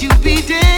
could be a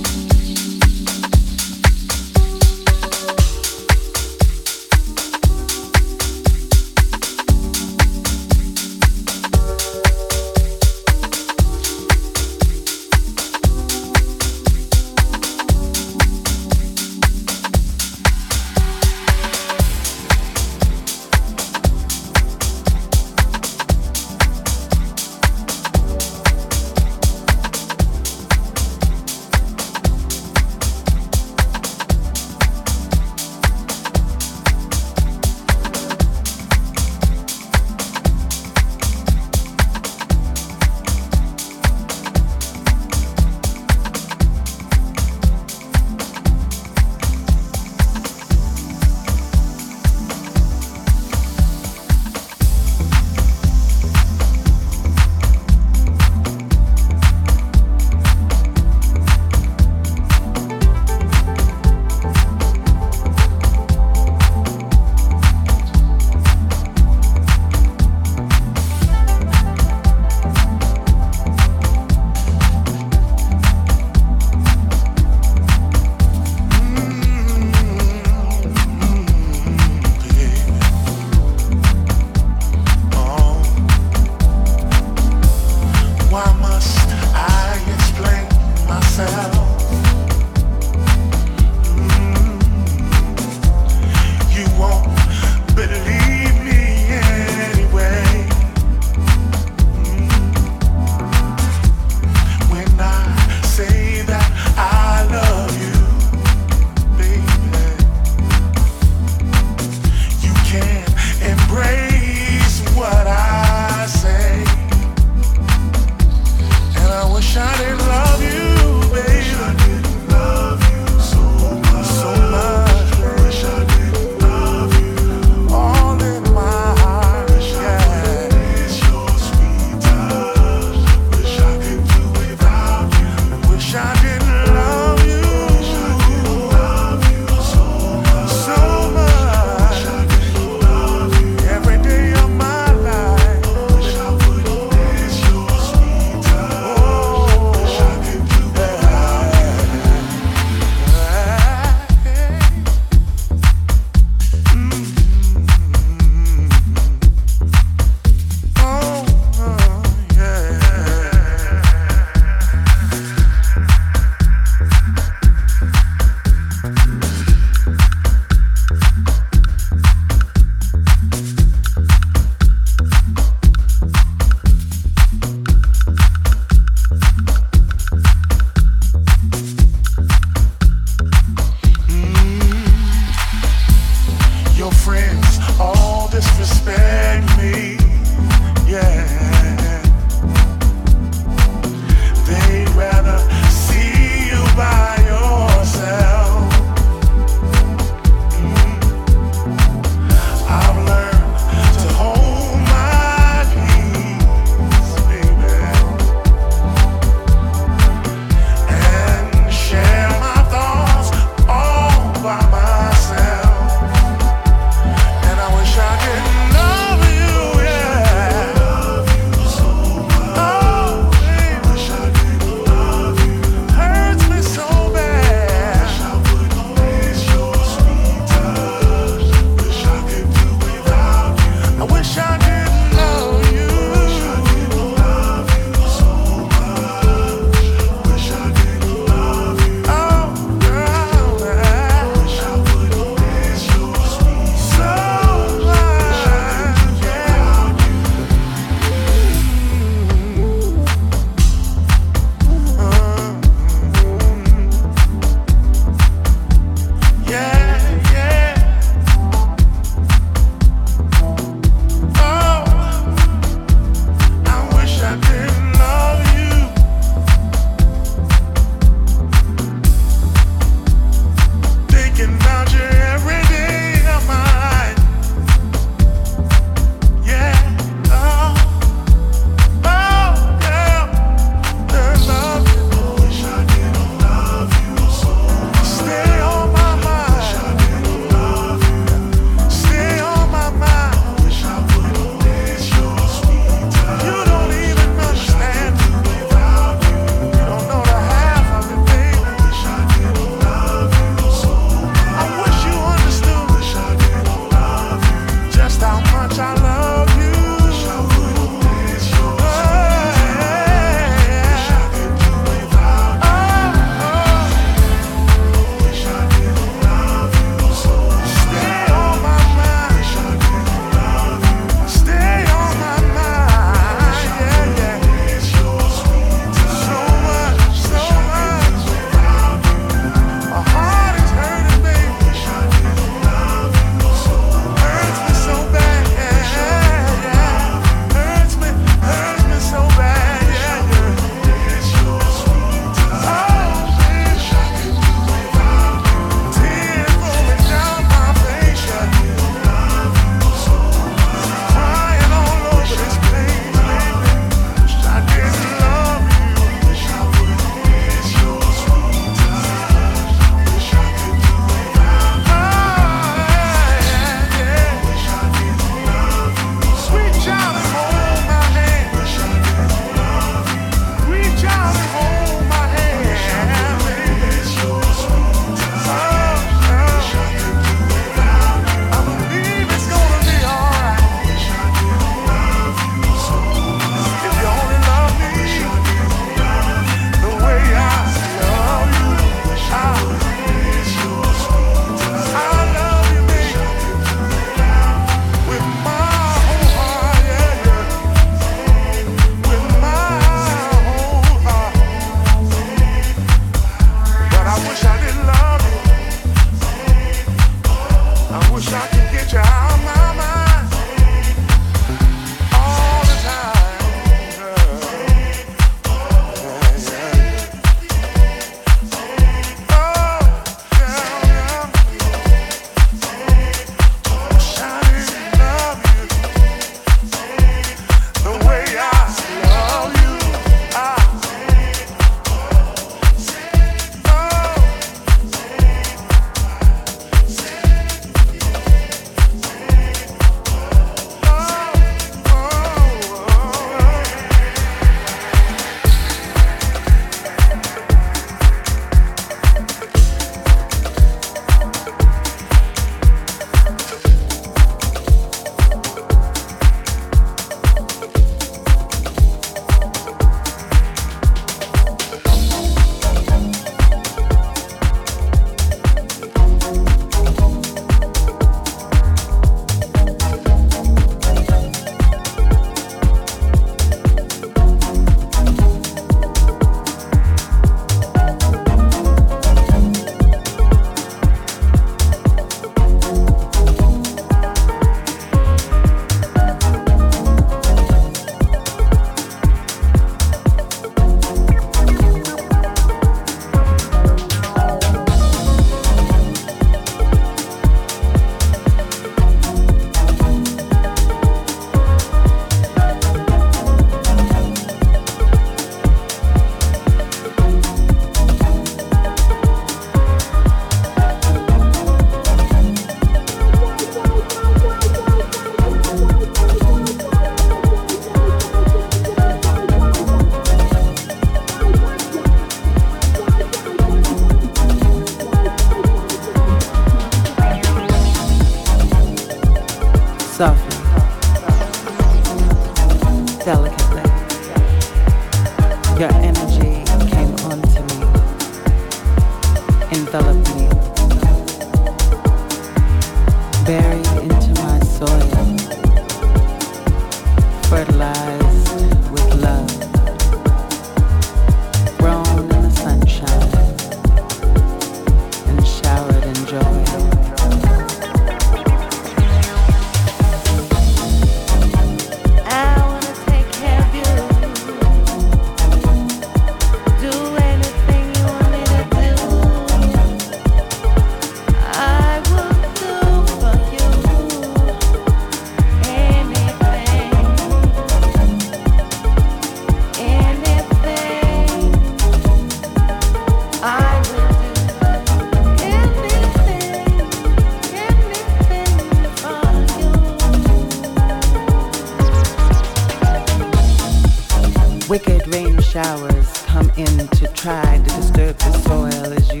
showers come in to try to disturb the soil as you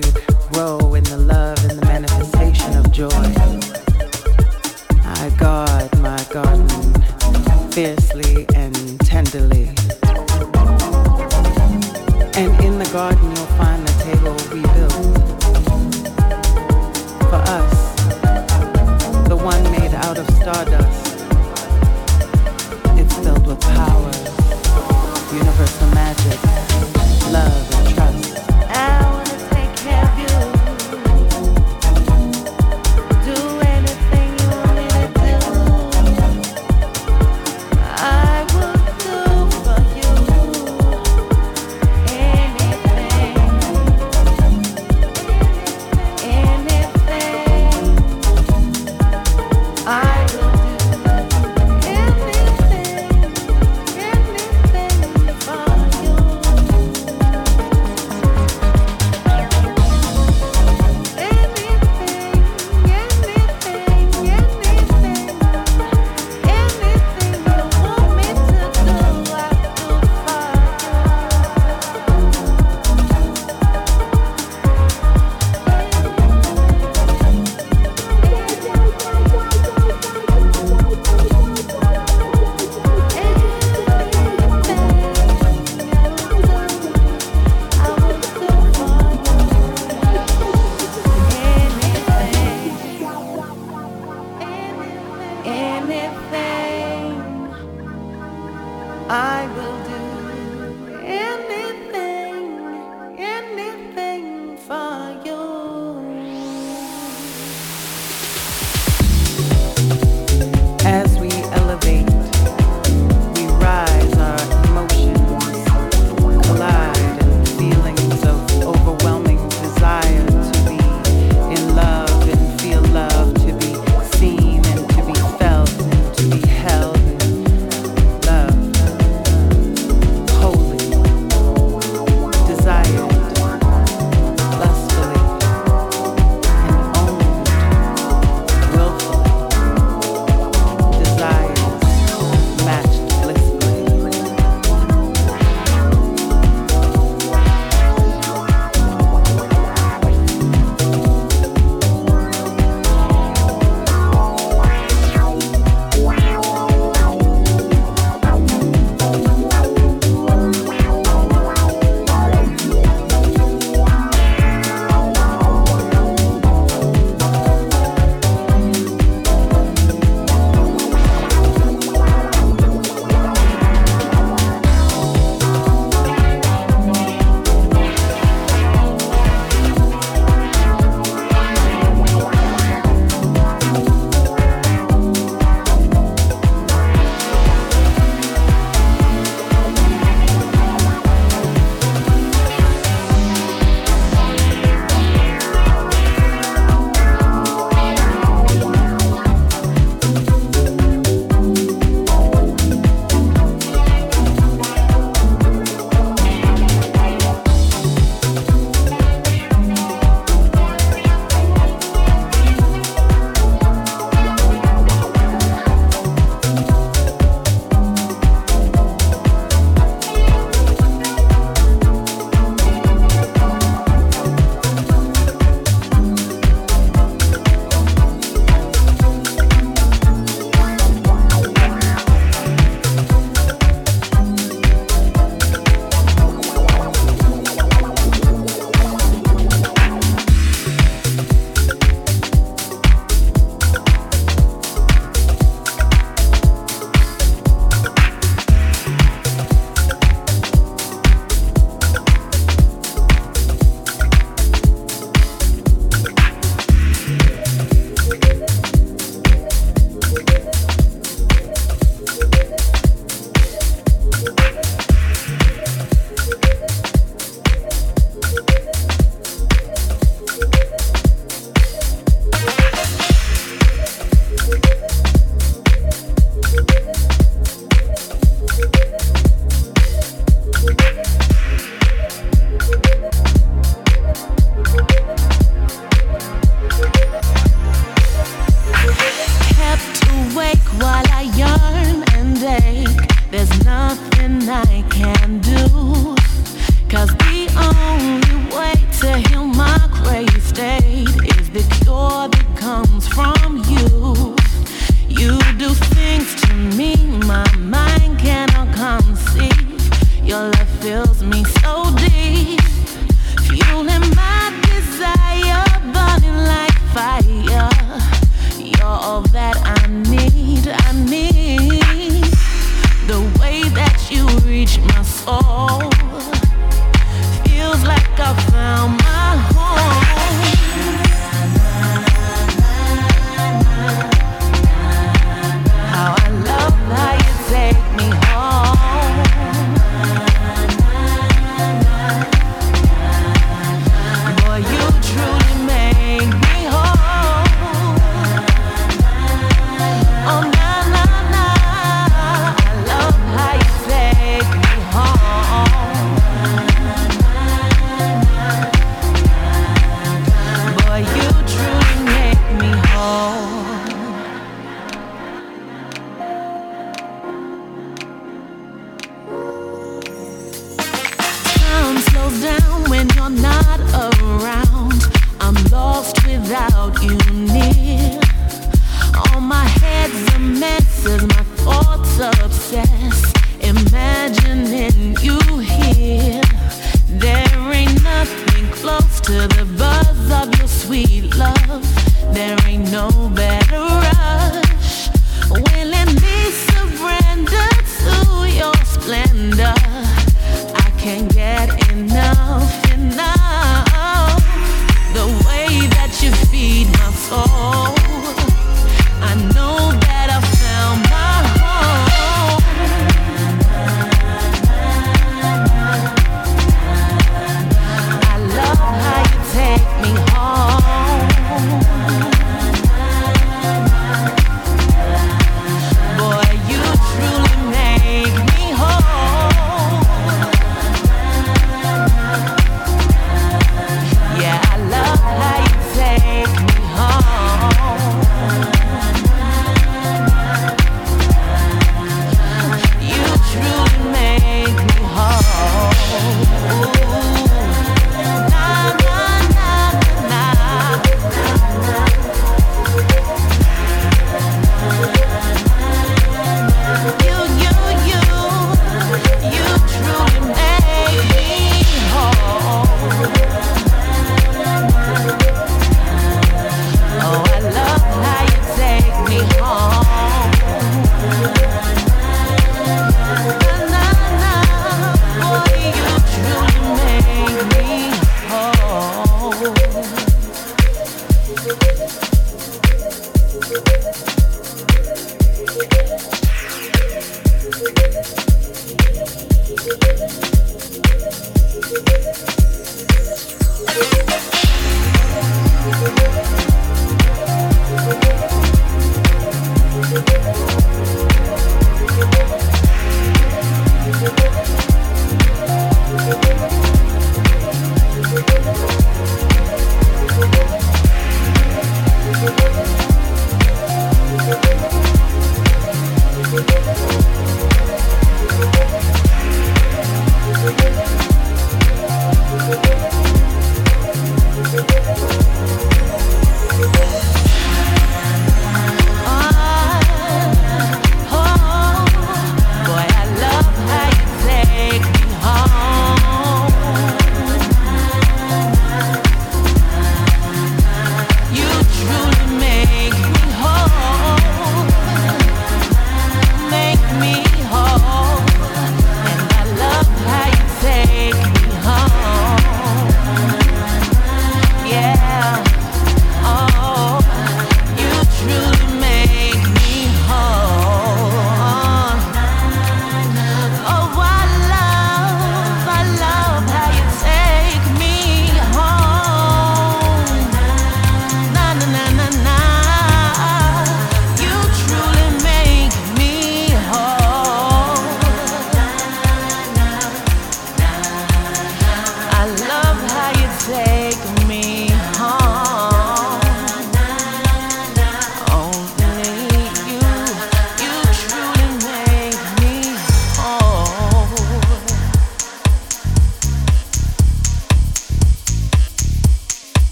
grow in the love and the manifestation of joy. I guard my garden fiercely and tenderly. And in the garden,